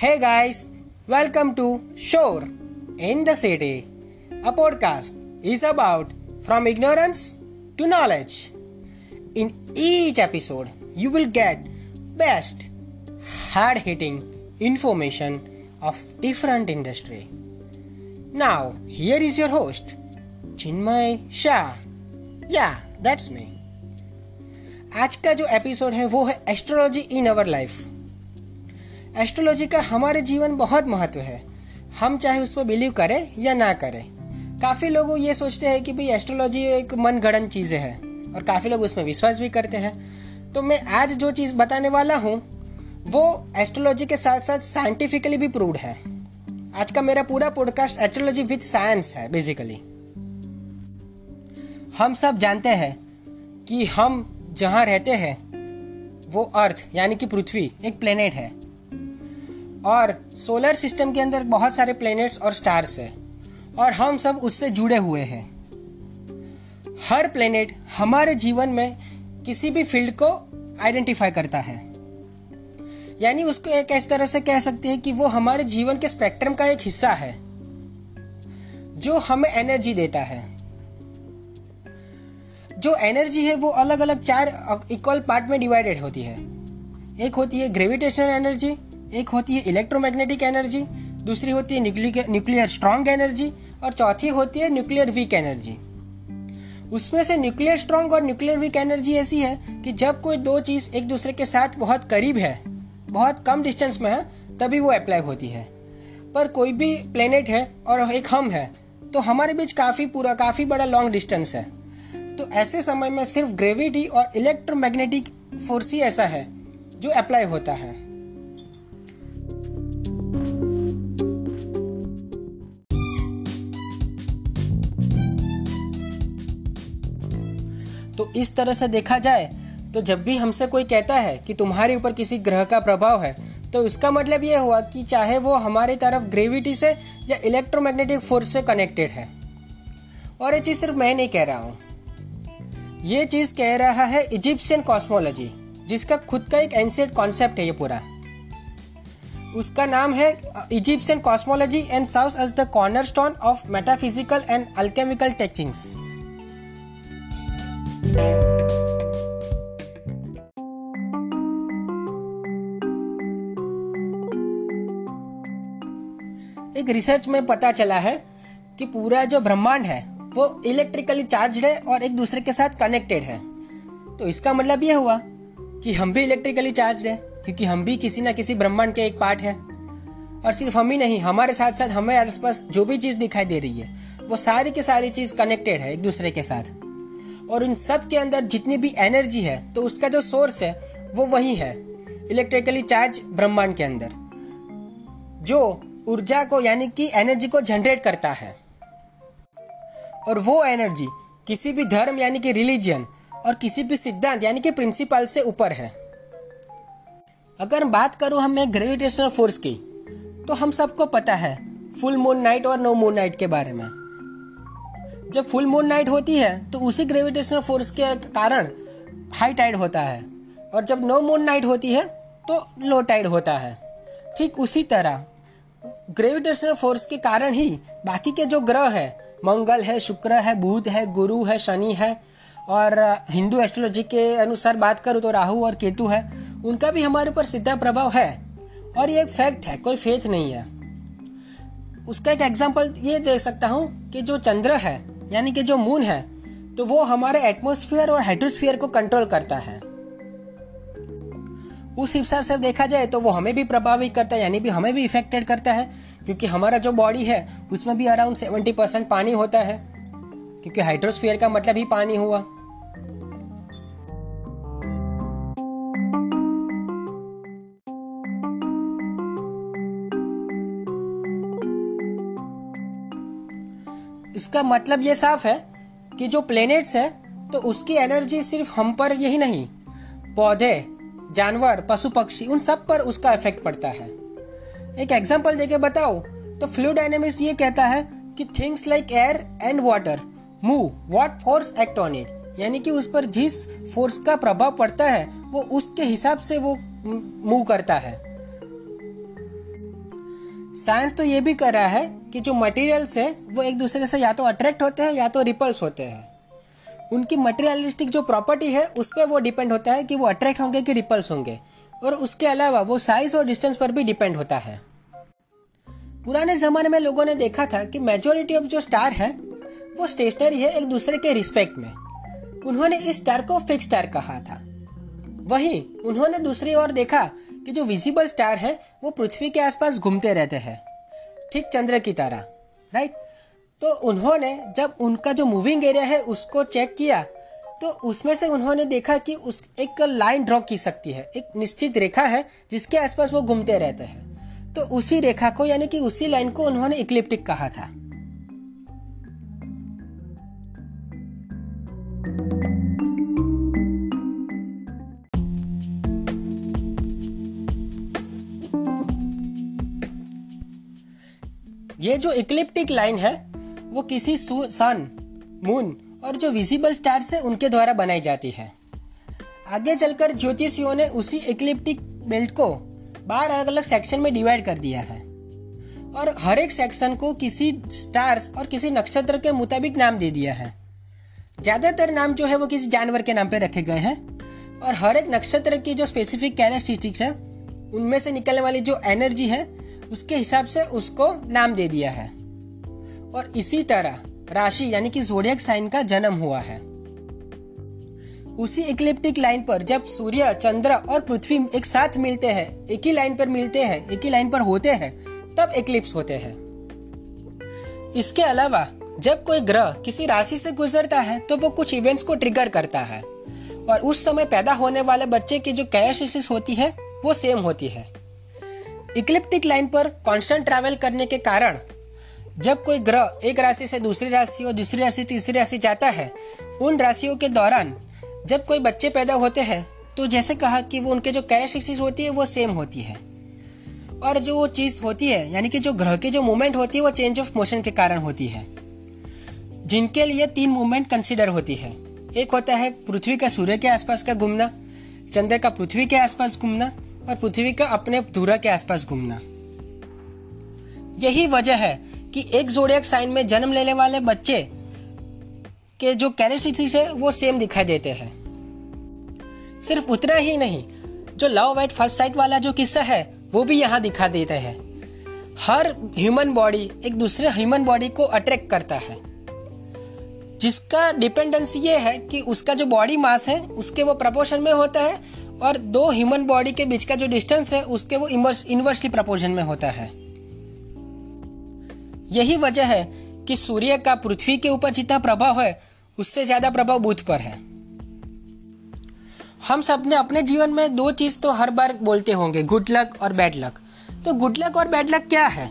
Hey guys, welcome to Shore in the City. A podcast is about from ignorance to knowledge. In each episode, you will get best hard-hitting information of different industry. Now, here is your host, Chinmay Shah. Yeah, that's me. आज का जो episode है वो है astrology in our life astrology का हमारे जीवन बहुत महत्व है। हम चाहे उस पर बिलीव करें या ना करें। काफ़ी लोग ये सोचते हैं कि भाई एस्ट्रोलॉजी एक मन गढ़न चीज़ें है और काफ़ी लोग उसमें विश्वास भी करते हैं। तो मैं आज जो चीज़ बताने वाला हूँ, वो एस्ट्रोलॉजी के साथ साथ साइंटिफिकली भी प्रूव्ड है। आज का मेरा पूरा पॉडकास्ट एस्ट्रोलॉजी विथ साइंस है बेसिकली हम सब जानते हैं कि हम जहाँ रहते हैं, वो अर्थ यानी कि पृथ्वी, एक प्लेनेट है। और सोलर सिस्टम के अंदर बहुत सारे प्लेनेट्स और स्टार्स है। और हम सब उससे जुड़े हुए हैं। हर प्लेनेट हमारे जीवन में किसी भी फ़ील्ड को आइडेंटिफाई करता है। यानी उसको एक इस तरह से कह सकते हैं कि वो हमारे जीवन के स्पेक्ट्रम का एक हिस्सा है, जो हमें एनर्जी देता है। जो एनर्जी है वो अलग अलग चार इक्वल पार्ट में डिवाइडेड होती है। एक होती है ग्रेविटेशनल एनर्जी एक होती है इलेक्ट्रोमैग्नेटिक एनर्जी दूसरी होती है न्यूक्लियर स्ट्रॉन्ग एनर्जी और चौथी होती है न्यूक्लियर वीक एनर्जी उसमें से न्यूक्लियर स्ट्रॉन्ग और न्यूक्लियर वीक एनर्जी ऐसी है कि जब कोई दो चीज़ एक दूसरे के साथ बहुत करीब है, बहुत कम डिस्टेंस में है, तभी वो अप्लाई होती है। पर कोई भी प्लेनेट है और एक हम है तो हमारे बीच काफ़ी पूरा, काफ़ी बड़ा लॉन्ग डिस्टेंस है। तो ऐसे समय में सिर्फ़ ग्रेविटी और इलेक्ट्रोमैग्नेटिक फोर्स ही ऐसा है जो अप्लाई होता है। इस तरह से देखा जाए तो जब भी हमसे कोई कहता है कि तुम्हारे ऊपर किसी ग्रह का प्रभाव है तो इसका मतलब यह हुआ कि चाहे वो हमारी तरफ़ ग्रेविटी से या इलेक्ट्रोमैग्नेटिक फोर्स से कनेक्टेड है। और ये चीज़ सिर्फ़ मैं नहीं कह रहा हूँ। ये चीज़ कह रहा है इजिप्शियन कॉस्मोलॉजी जिसका खुद का एक एंशियंट कॉन्सेप्ट है ये पूरा। उसका नाम है इजिप्शियन कॉस्मोलॉजी एंड साउस as the cornerstone of metaphysical and alchemical teachings एक रिसर्च में पता चला है कि पूरा जो ब्रह्मांड है, वो इलेक्ट्रिकली चार्ज है और एक दूसरे के साथ कनेक्टेड है। तो इसका मतलब ये हुआ कि हम भी इलेक्ट्रिकली चार्ज है, क्योंकि हम भी किसी ना किसी ब्रह्मांड के एक पार्ट है। और सिर्फ़ हम ही नहीं, हमारे साथ साथ हमें आसपास जो भी चीज़ दिखाई दे रही है, वो सारी की सारी चीज़ कनेक्टेड है एक दूसरे के साथ। और इन सब के अंदर जितनी भी एनर्जी है तो उसका जो सोर्स है, वो वही है इलेक्ट्रिकली चार्ज ब्रह्मांड के अंदर, जो ऊर्जा को, यानी कि एनर्जी को जनरेट करता है। और वो एनर्जी किसी भी धर्म, यानी कि रिलीजियन और किसी भी सिद्धांत, यानी कि प्रिंसिपल से ऊपर है। अगर बात करूँ हम ग्रेविटेशनल फोर्स की तो हम सबको पता है फुल मून नाइट और नो मून नाइट के बारे में। जब फुल मून नाइट होती है तो उसी ग्रेविटेशनल फोर्स के कारण हाई टाइड होता है। और जब नो मून नाइट होती है तो लो टाइड होता है। ठीक उसी तरह ग्रेविटेशनल फोर्स के कारण ही बाकी के जो ग्रह है, मंगल है, शुक्र है, बुध है, गुरु है, शनि है, और हिंदू एस्ट्रोलॉजी के अनुसार बात करूँ तो राहु और केतु है, उनका भी हमारे ऊपर सीधा प्रभाव है। और ये एक फैक्ट है, कोई फेथ नहीं है। उसका एक एग्ज़ाम्पल ये दे सकता हूँ कि जो चंद्र है यानी कि जो मून है तो वो हमारे एटमोस्फियर और हाइड्रोस्फियर को कंट्रोल करता है। उस हिसाब से देखा जाए तो वो हमें भी प्रभावित करता है, यानी भी हमें भी इफेक्टेड करता है, क्योंकि हमारा जो बॉडी है, उसमें भी अराउंड सेवेंटी परसेंट पानी होता है, क्योंकि हाइड्रोस्फीयर का मतलब ही पानी हुआ। इसका मतलब ये साफ़ है कि जो प्लेनेट्स है तो उसकी एनर्जी सिर्फ़ हम पर यही नहीं, पौधे, जानवर पशु पक्षी उन सब पर उसका इफ़ेक्ट पड़ता है। एक एग्ज़ाम्पल देके बताओ तो फ्लू डायनेमिक्स ये कहता है कि things like air and water move what force act on it यानी कि उस पर जिस फोर्स का प्रभाव पड़ता है, वो उसके हिसाब से वो मूव करता है। साइंस तो ये भी कर रहा है कि जो मटेरियल्स है, वो एक दूसरे से या तो अट्रैक्ट होते हैं या तो रिपल्स होते हैं। उनकी मटेरियलिस्टिक जो प्रॉपर्टी है, उस पर वो डिपेंड होता है कि वो अट्रैक्ट होंगे कि रिपल्स होंगे। और उसके अलावा वो साइज़ और डिस्टेंस पर भी डिपेंड होता है। पुराने जमाने में लोगों ने देखा था कि मेजोरिटी ऑफ़ जो स्टार है, वो स्टेशनरी है एक दूसरे के रिस्पेक्ट में। उन्होंने इस स्टार को फिक्स स्टार कहा था। वहीं उन्होंने दूसरी ओर देखा कि जो विजिबल स्टार है, वो पृथ्वी के आसपास घूमते रहते हैं। ठीक चंद्र की तरह राइट तो उन्होंने, जब उनका जो मूविंग एरिया है, उसको चेक किया तो उसमें से उन्होंने देखा कि उस एक लाइन ड्रॉ की सकती है, एक निश्चित रेखा है, जिसके आसपास वो घूमते रहते हैं। तो उसी रेखा को, यानी कि उसी लाइन को उन्होंने इक्लिप्टिक कहा था। ये जो इक्लिप्टिक लाइन है, वो किसी सन, मून और जो विजिबल स्टार्स है, उनके द्वारा बनाई जाती है। आगे चलकर ज्योतिषियों ने उसी इक्लिप्टिक बेल्ट को बारह अलग अलग सेक्शन में डिवाइड कर दिया है। और हर एक सेक्शन को किसी स्टार्स और किसी नक्षत्र के मुताबिक नाम दे दिया है। ज़्यादातर नाम जो है, वो किसी जानवर के नाम पे रखे गए हैं। और हर एक नक्षत्र की जो स्पेसिफिक कैरेक्टरिस्टिक्स है, उनमें से निकलने वाली जो एनर्जी है उसके हिसाब से उसको नाम दे दिया है। और इसी तरह राशि यानी कि जोडियक साइन का जन्म हुआ है। उसी इक्लिप्टिक लाइन पर जब सूर्य, चंद्र और पृथ्वी एक साथ मिलते हैं, एक ही लाइन पर मिलते हैं, एक ही लाइन पर होते हैं, तब इक्लिप्स होते हैं। इसके अलावा जब कोई ग्रह किसी राशि से गुजरता है तो वो कुछ इवेंट्स को ट्रिगर करता है। और उस समय पैदा होने वाले बच्चे की जो कैरेक्टरिस्टिक्स होती है, वो सेम होती है। इक्लिप्टिक लाइन पर कांस्टेंट ट्रैवल करने के कारण, जब कोई ग्रह एक राशि से दूसरी राशि और दूसरी राशि, तीसरी राशि जाता है, उन राशियों के दौरान जब कोई बच्चे पैदा होते हैं तो जैसे कहा कि वो उनके जो कैरेक्टरिस्टिक्स होती है, वो सेम होती है। और जो वो चीज़ होती है, यानी कि जो ग्रह की जो मूवमेंट होती है, वो चेंज ऑफ़ मोशन के कारण होती है। जिनके लिए तीन मूवमेंट कंसिडर होती है। एक होता है पृथ्वी का सूर्य के आसपास का घूमना, चंद्र का पृथ्वी के आसपास घूमना और पृथ्वी का अपने धुरा के आसपास घूमना। यही वजह है कि एक जोडियक साइन में जन्म लेने वाले बच्चे के जो कैरेक्टरिस्टिक्स है, वो सेम दिखाई देते हैं। सिर्फ़ उतना ही नहीं, जो लव एट फ़र्स्ट साइट वाला जो किस्सा है, वो भी यहाँ दिखा देते हैं। हर ह्यूमन बॉडी एक दूसरे ह्यूमन बॉडी को अट्रैक्ट करता है। जिसका डिपेंडेंस ये है कि उसका जो बॉडी मास है, उसके वो प्रपोर्शन में होता है और दो ह्यूमन बॉडी के बीच का जो डिस्टेंस है, उसके वो इनवर्सली प्रपोर्शन में होता है। यही वजह है कि सूर्य का पृथ्वी के ऊपर जितना प्रभाव है, उससे ज़्यादा प्रभाव बुध पर है। हम सबने अपने जीवन में दो चीज़ तो हर बार बोलते होंगे गुड लक और बैड लक तो गुड लक और बैड लक क्या है?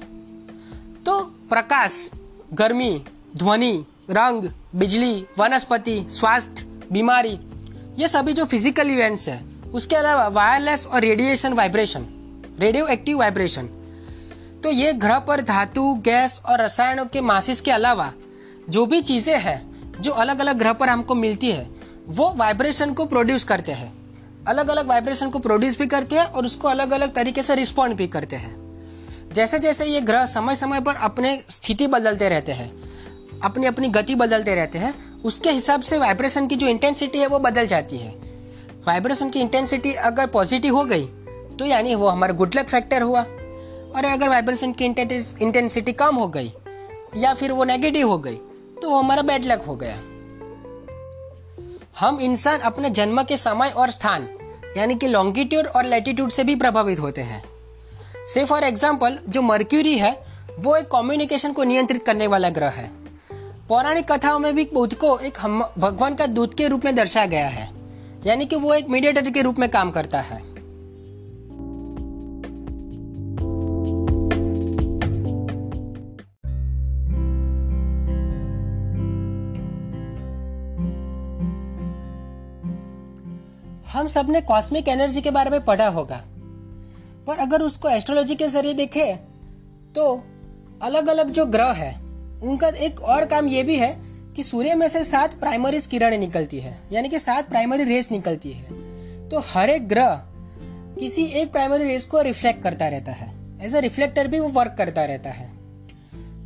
तो प्रकाश, गर्मी, ध्वनि, रंग, बिजली, वनस्पति, स्वास्थ्य, बीमारी, ये सभी जो फ़िज़िकल इवेंट्स है उसके अलावा वायरलेस और radiation vibration radioactive vibration तो ये ग्रह पर धातु, गैस और रसायनों के मासिस के अलावा जो भी चीज़ें हैं, जो अलग अलग ग्रह पर हमको मिलती है, वो वाइब्रेशन को प्रोड्यूस करते हैं। अलग अलग वाइब्रेशन को प्रोड्यूस भी करते हैं और उसको अलग अलग तरीके से रिस्पॉन्ड भी करते हैं। जैसे जैसे ये ग्रह समय समय पर अपने स्थिति बदलते रहते हैं अपनी अपनी गति बदलते रहते हैं, उसके हिसाब से वाइब्रेशन की जो इंटेंसिटी है वो बदल जाती है। वाइब्रेशन की इंटेंसिटी अगर पॉजिटिव हो गई तो यानी वो हमारा गुड लक फैक्टर हुआ। और अगर वाइब्रेशन की इंटेंसिटी कम हो गई, या फिर वो नेगेटिव हो गई तो वो हमारा बैड लक हो गया। हम इंसान अपने जन्म के समय और स्थान, यानी कि लॉन्गिट्यूड और लैटिट्यूड से भी प्रभावित होते हैं। से फॉर एग्ज़ाम्पल जो मर्क्यूरी है, वो एक कम्युनिकेशन को नियंत्रित करने वाला ग्रह है। पौराणिक कथाओं में भी बुद्ध को एक भगवान का दूत के रूप में दर्शाया गया है। यानी कि वो एक मीडिएटर के रूप में काम करता है। हम सबने कॉस्मिक एनर्जी के बारे में पढ़ा होगा। पर अगर उसको एस्ट्रोलॉजी के ज़रिए देखे तो अलग अलग जो ग्रह है, उनका एक और काम ये भी है कि सूर्य में से सात प्राइमरी किरणें निकलती है यानी कि सात प्राइमरी रेस निकलती है। तो हर एक ग्रह किसी एक प्राइमरी रेस को रिफ्लेक्ट करता रहता है। एज अ रिफ्लेक्टर भी वो वर्क करता रहता है।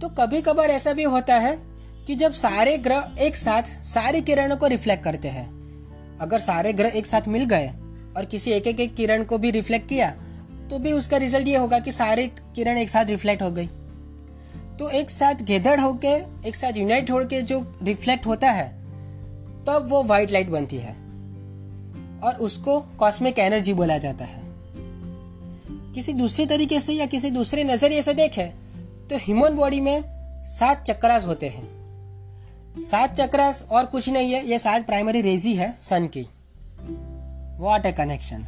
तो कभी कभार ऐसा भी होता है कि जब सारे ग्रह एक साथ सारी किरणों को रिफ्लेक्ट करते हैं अगर सारे ग्रह एक साथ मिल गए और किसी एक एक, एक किरण को भी रिफ्लेक्ट किया तो भी उसका रिज़ल्ट ये होगा कि सारे किरण एक साथ रिफ्लेक्ट हो गई। तो एक साथ गेदड़ होके, एक साथ यूनाइट होके जो रिफ्लेक्ट होता है, तब वो व्हाइट लाइट बनती है। और उसको कॉस्मिक एनर्जी बोला जाता है। किसी दूसरे तरीके से या किसी दूसरे नज़रिए से देखें तो ह्यूमन बॉडी में सात चक्रास होते हैं। सात चक्रास और कुछ नहीं है, ये सात प्राइमरी रेजी है सन की। वॉट ए कनेक्शन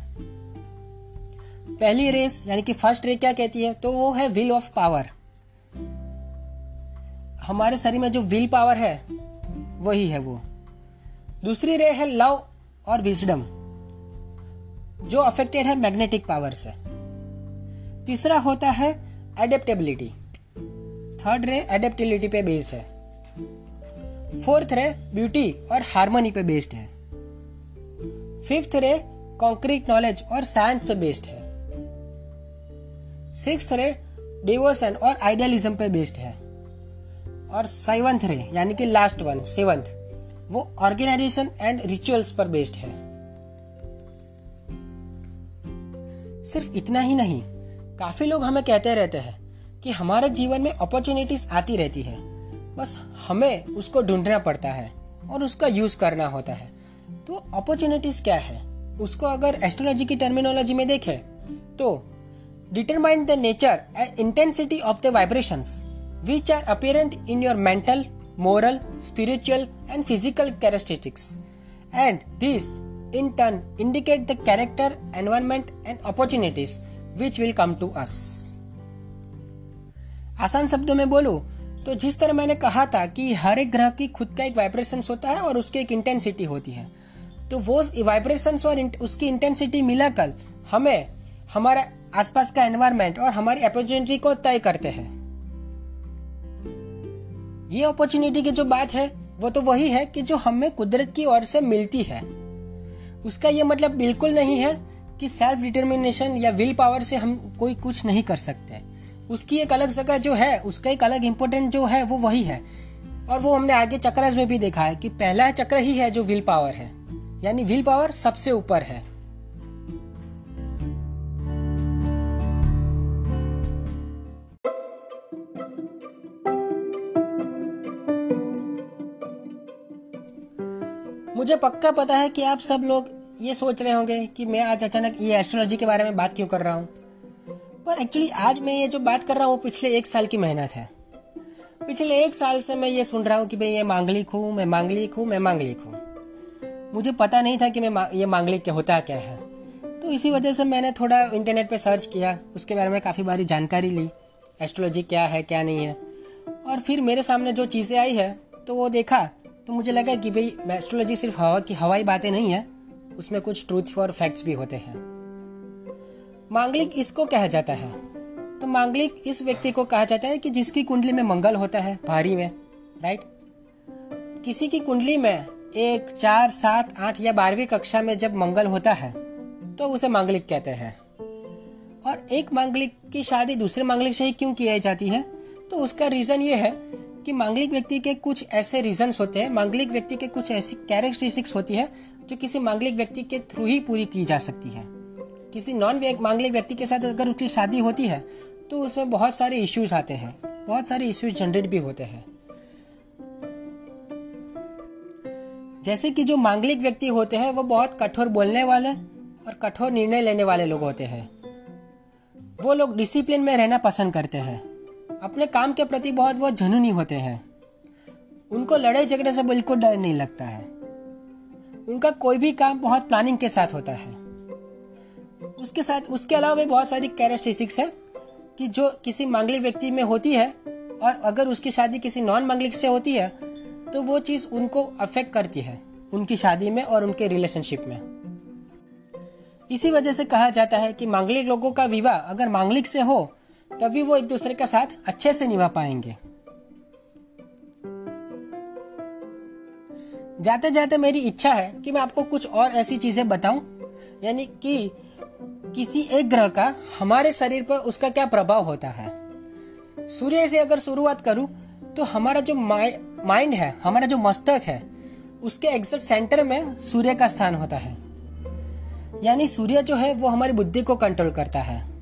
पहली रेस यानी कि फ़र्स्ट रे क्या कहती है तो वो है विल ऑफ़ पावर हमारे शरीर में जो विल पावर है, वही है वो। दूसरी रे है लव और विजडम जो अफेक्टेड है मैग्नेटिक पावर से। तीसरा होता है एडेप्टेबिलिटी थर्ड रे एडेप्टेबिलिटी पे बेस्ड है। फोर्थ रे ब्यूटी और हार्मोनी पे बेस्ड है। फिफ्थ रे कॉन्क्रीट नॉलेज और साइंस पे बेस्ड है। सिक्स रे डिवोशन और आइडियलिज्म पे बेस्ड है। और सेवंथ रे, यानी कि लास्ट वन सेवंथ वो ऑर्गेनाइजेशन एंड रिचुअल्स पर बेस्ड है। सिर्फ़ इतना ही नहीं, काफ़ी लोग हमें कहते रहते हैं कि हमारे जीवन में अपॉर्चुनिटीज़ आती रहती है। बस हमें उसको ढूंढना पड़ता है और उसका यूज़ करना होता है। तो अपॉर्चुनिटीज़ क्या है? उसको अगर एस्ट्रोलॉजी की टर्मिनोलॉजी में देखें तो determine the nature and intensity of the vibrations which are apparent in your mental, moral, spiritual, and physical characteristics. And these, in turn, indicate the character, environment, and opportunities which will come to us. आसान शब्दों में बोलूँ तो जिस तरह मैंने कहा था कि हर एक ग्रह की खुद का एक वाइब्रेशन होता है और उसकी एक इंटेंसिटी होती है तो वो वाइब्रेशन और उसकी इंटेंसिटी मिलाकर हमें हमारे आसपास का एनवायरमेंट और हमारी अपॉर्चुनिटी को तय करते हैं ये अपॉर्चुनिटी की जो बात है, वो तो वही है कि जो हमें कुदरत की ओर से मिलती है। उसका ये मतलब बिल्कुल नहीं है कि सेल्फ डिटर्मिनेशन या विल पावर से हम कोई कुछ नहीं कर सकते। उसकी एक अलग जगह जो है, उसका एक अलग इम्पोर्टेंट जो है, वो वही है। और वो हमने आगे चक्र में भी देखा है कि पहला चक्र ही है जो विल पावर है। यानी विल पावर सबसे ऊपर है। मुझे पक्का पता है कि आप सब लोग ये सोच रहे होंगे कि मैं आज अचानक ये एस्ट्रोलॉजी के बारे में बात क्यों कर रहा हूँ। पर एक्चुअली आज मैं ये जो बात कर रहा हूँ, वो पिछले एक साल की मेहनत है। पिछले एक साल से मैं ये सुन रहा हूँ कि भाई ये मांगलिक हूँ, मैं मांगलिक हूँ, मैं मांगलिक हूँ। मुझे पता नहीं था कि मैं ये मांगलिक क्या होता क्या है। तो इसी वजह से मैंने थोड़ा इंटरनेट पे सर्च किया, उसके बारे में काफ़ी बारी जानकारी ली एस्ट्रोलॉजी क्या है, क्या नहीं है। और फिर मेरे सामने जो चीज़ें आई है तो वो देखा तो मुझे लगा कि भाई एस्ट्रोलॉजी सिर्फ़ हवा की हवाई बातें नहीं है, उसमें कुछ ट्रूथ और फैक्ट्स भी होते हैं। मांगलिक इसको कहा जाता है। तो मांगलिक इस व्यक्ति को कहा जाता है कि जिसकी कुंडली में मंगल होता है, भारी में राइट किसी की कुंडली में एक, चार, सात, आठ या बारहवीं कक्षा में जब मंगल होता है तो उसे मांगलिक कहते हैं। और एक मांगलिक की शादी दूसरे मांगलिक से ही क्यों की जाती है? तो उसका रीजन ये है कि मांगलिक व्यक्ति के कुछ ऐसे रीजन होते हैं, मांगलिक व्यक्ति के कुछ ऐसी कैरेक्टरिस्टिक्स होती है, जो किसी मांगलिक व्यक्ति के थ्रू ही पूरी की जा सकती है। किसी नॉन मांगलिक व्यक्ति के साथ अगर उसकी शादी होती है तो उसमें बहुत सारे इश्यूज़ आते हैं। बहुत सारे इश्यूज़ जनरेट भी होते हैं। जैसे कि जो मांगलिक व्यक्ति होते हैं, वो बहुत कठोर बोलने वाले और कठोर निर्णय लेने वाले लोग होते हैं। वो लोग डिसिप्लिन में रहना पसंद करते हैं। अपने काम के प्रति बहुत बहुत झनूनी होते हैं। उनको लड़ाई झगड़े से बिल्कुल डर नहीं लगता है। उनका कोई भी काम बहुत प्लानिंग के साथ होता है। उसके साथ, उसके अलावा भी बहुत सारी कैरेक्टरिस्टिक्स है कि जो किसी मांगलिक व्यक्ति में होती है और अगर उसकी शादी किसी नॉन मांगलिक से होती है तो वो चीज़ उनको अफेक्ट करती है, उनकी शादी में और उनके रिलेशनशिप में। इसी वजह से कहा जाता है कि मांगलिक लोगों का विवाह अगर मांगलिक से हो तभी वो एक दूसरे के साथ अच्छे से निभा पाएँगे। जाते जाते मेरी इच्छा है कि मैं आपको कुछ और ऐसी चीज़ें बताऊँ, यानी कि किसी एक ग्रह का हमारे शरीर पर उसका क्या प्रभाव होता है। सूर्य से अगर शुरुआत करूँ तो हमारा जो माइंड है, हमारा जो मस्तक है, उसके एग्जैक्ट सेंटर में सूर्य का स्थान होता है। यानी सूर्य जो है, वो हमारी बुद्धि को कंट्रोल करता है।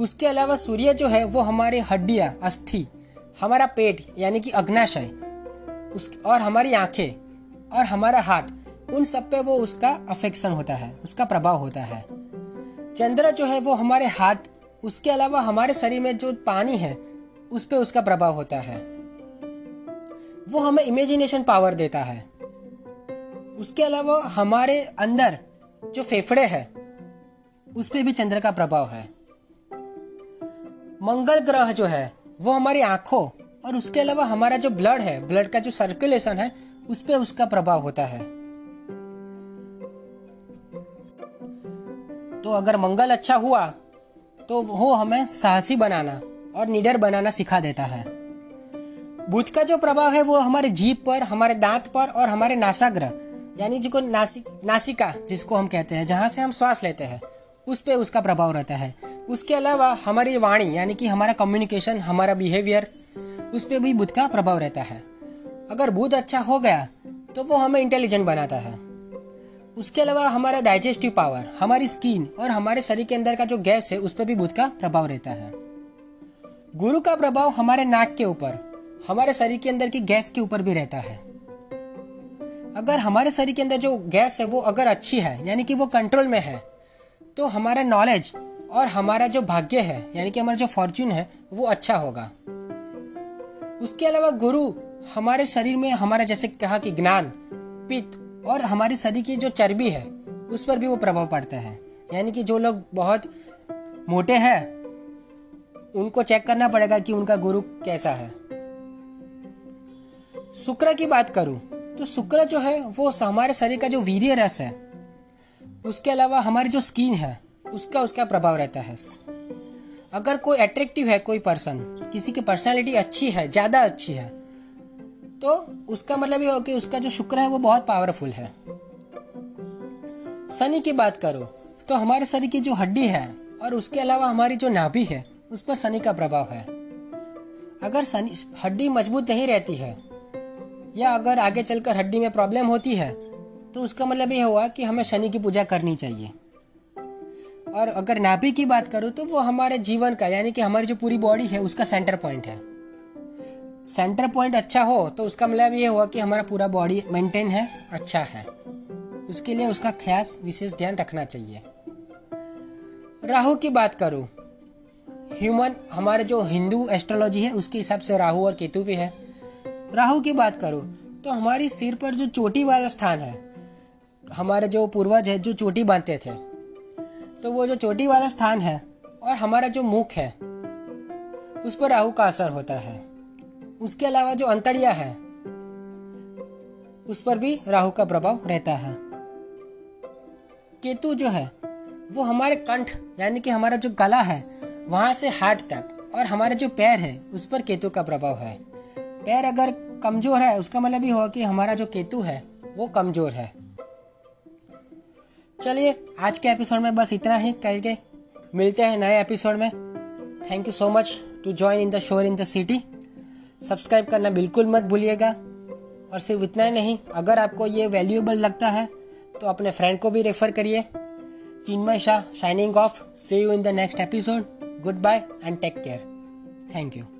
उसके अलावा सूर्य जो है, वो हमारे हड्डियाँ, अस्थि, हमारा पेट, यानी कि अग्नाशय, उस, और हमारी आँखें, और हमारा हार्ट उन सब पे वो उसका अफेक्शन होता है, उसका प्रभाव होता है। चंद्र जो है, वो हमारे हार्ट उसके अलावा हमारे शरीर में जो पानी है, उस पर उसका प्रभाव होता है। वो हमें इमेजिनेशन पावर देता है। उसके अलावा हमारे अंदर जो फेफड़े है, उस पर भी चंद्र का प्रभाव है। मंगल ग्रह जो है, वो हमारी आँखों और उसके अलावा हमारा जो ब्लड है ब्लड का जो सर्कुलेशन है, उस पर उसका प्रभाव होता है। तो अगर मंगल अच्छा हुआ तो वो हमें साहसी बनाना और निडर बनाना सिखा देता है। बुध का जो प्रभाव है, वो हमारे जीप पर, हमारे दांत पर और हमारे नासाग्रह यानी जिसको नासिक, नासिका जिसको हम कहते हैं, जहाँ से हम श्वास लेते हैं उस पर उसका प्रभाव रहता है। उसके अलावा हमारी वाणी, यानी कि हमारा कम्युनिकेशन हमारा बिहेवियर उस पर भी बुध का प्रभाव रहता है। अगर बुध अच्छा हो गया तो वो हमें इंटेलिजेंट बनाता है। उसके अलावा हमारा डाइजेस्टिव पावर हमारी स्किन और हमारे शरीर के अंदर का जो गैस है, उस पर भी बुध का प्रभाव रहता है। गुरु का प्रभाव हमारे नाक के ऊपर, हमारे शरीर के अंदर की गैस के ऊपर भी रहता है। अगर हमारे शरीर के अंदर जो गैस है, वो अगर अच्छी है, यानी कि वो कंट्रोल में है तो हमारा नॉलेज और हमारा जो भाग्य है, यानी कि हमारा जो फॉर्च्यून है, वो अच्छा होगा। उसके अलावा गुरु हमारे शरीर में हमारा जैसे कहा कि ज्ञान, पित्त और हमारे शरीर की जो चर्बी है, उस पर भी वो प्रभाव पड़ता है। यानी कि जो लोग बहुत मोटे हैं, उनको चेक करना पड़ेगा कि उनका गुरु कैसा है। शुक्र की बात करूँ तो शुक्र जो है, वो हमारे शरीर का जो वीर्य रस है उसके अलावा हमारी जो स्किन है, उसका उसका प्रभाव रहता है। अगर कोई अट्रैक्टिव है कोई पर्सन किसी की पर्सनालिटी अच्छी है, ज़्यादा अच्छी है तो उसका मतलब ये हो कि उसका जो शुक्र है वो बहुत पावरफुल है। शनि की बात करो तो हमारे शरीर की जो हड्डी है और उसके अलावा हमारी जो नाभि है, उस पर शनि का प्रभाव है। अगर शनि, हड्डी मज़बूत नहीं रहती है, या अगर आगे चलकर हड्डी में प्रॉब्लम होती है तो उसका मतलब ये हुआ कि हमें शनि की पूजा करनी चाहिए। और अगर नाभि की बात करूँ तो वो हमारे जीवन का, यानी कि हमारी जो पूरी बॉडी है, उसका सेंटर पॉइंट है। सेंटर पॉइंट अच्छा हो तो उसका मतलब ये हुआ कि हमारा पूरा बॉडी मेंटेन है अच्छा है। उसके लिए उसका खास, विशेष ध्यान रखना चाहिए। राहु की बात करूँ ह्यूमन हमारे जो हिंदू एस्ट्रोलॉजी है, उसके हिसाब से राहु और केतु भी है। राहु की बात करूँ तो हमारी सिर पर जो चोटी वाला स्थान है हमारे जो पूर्वज है, जो चोटी बांधते थे तो वो जो चोटी वाला स्थान है और हमारा जो मुख है, उस पर राहु का असर होता है। उसके अलावा जो अंतड़िया है, उस पर भी राहु का प्रभाव रहता है। केतु जो है, वो हमारे कंठ, यानी कि हमारा जो गला है, वहाँ से हार्ट तक और हमारे जो पैर है, उस पर केतु का प्रभाव है। पैर अगर कमज़ोर है, उसका मतलब ये होगा कि हमारा जो केतु है, वो कमज़ोर है। चलिए, आज के एपिसोड में बस इतना ही करके मिलते हैं नए एपिसोड में। Thank you so much to join in the show in the city subscribe करना बिल्कुल मत भूलिएगा। और सिर्फ़ इतना ही नहीं, अगर आपको ये वैल्यूएबल लगता है तो अपने फ्रेंड को भी रेफर करिए। Chinmay Shah signing off see you in the next episode goodbye and take care thank you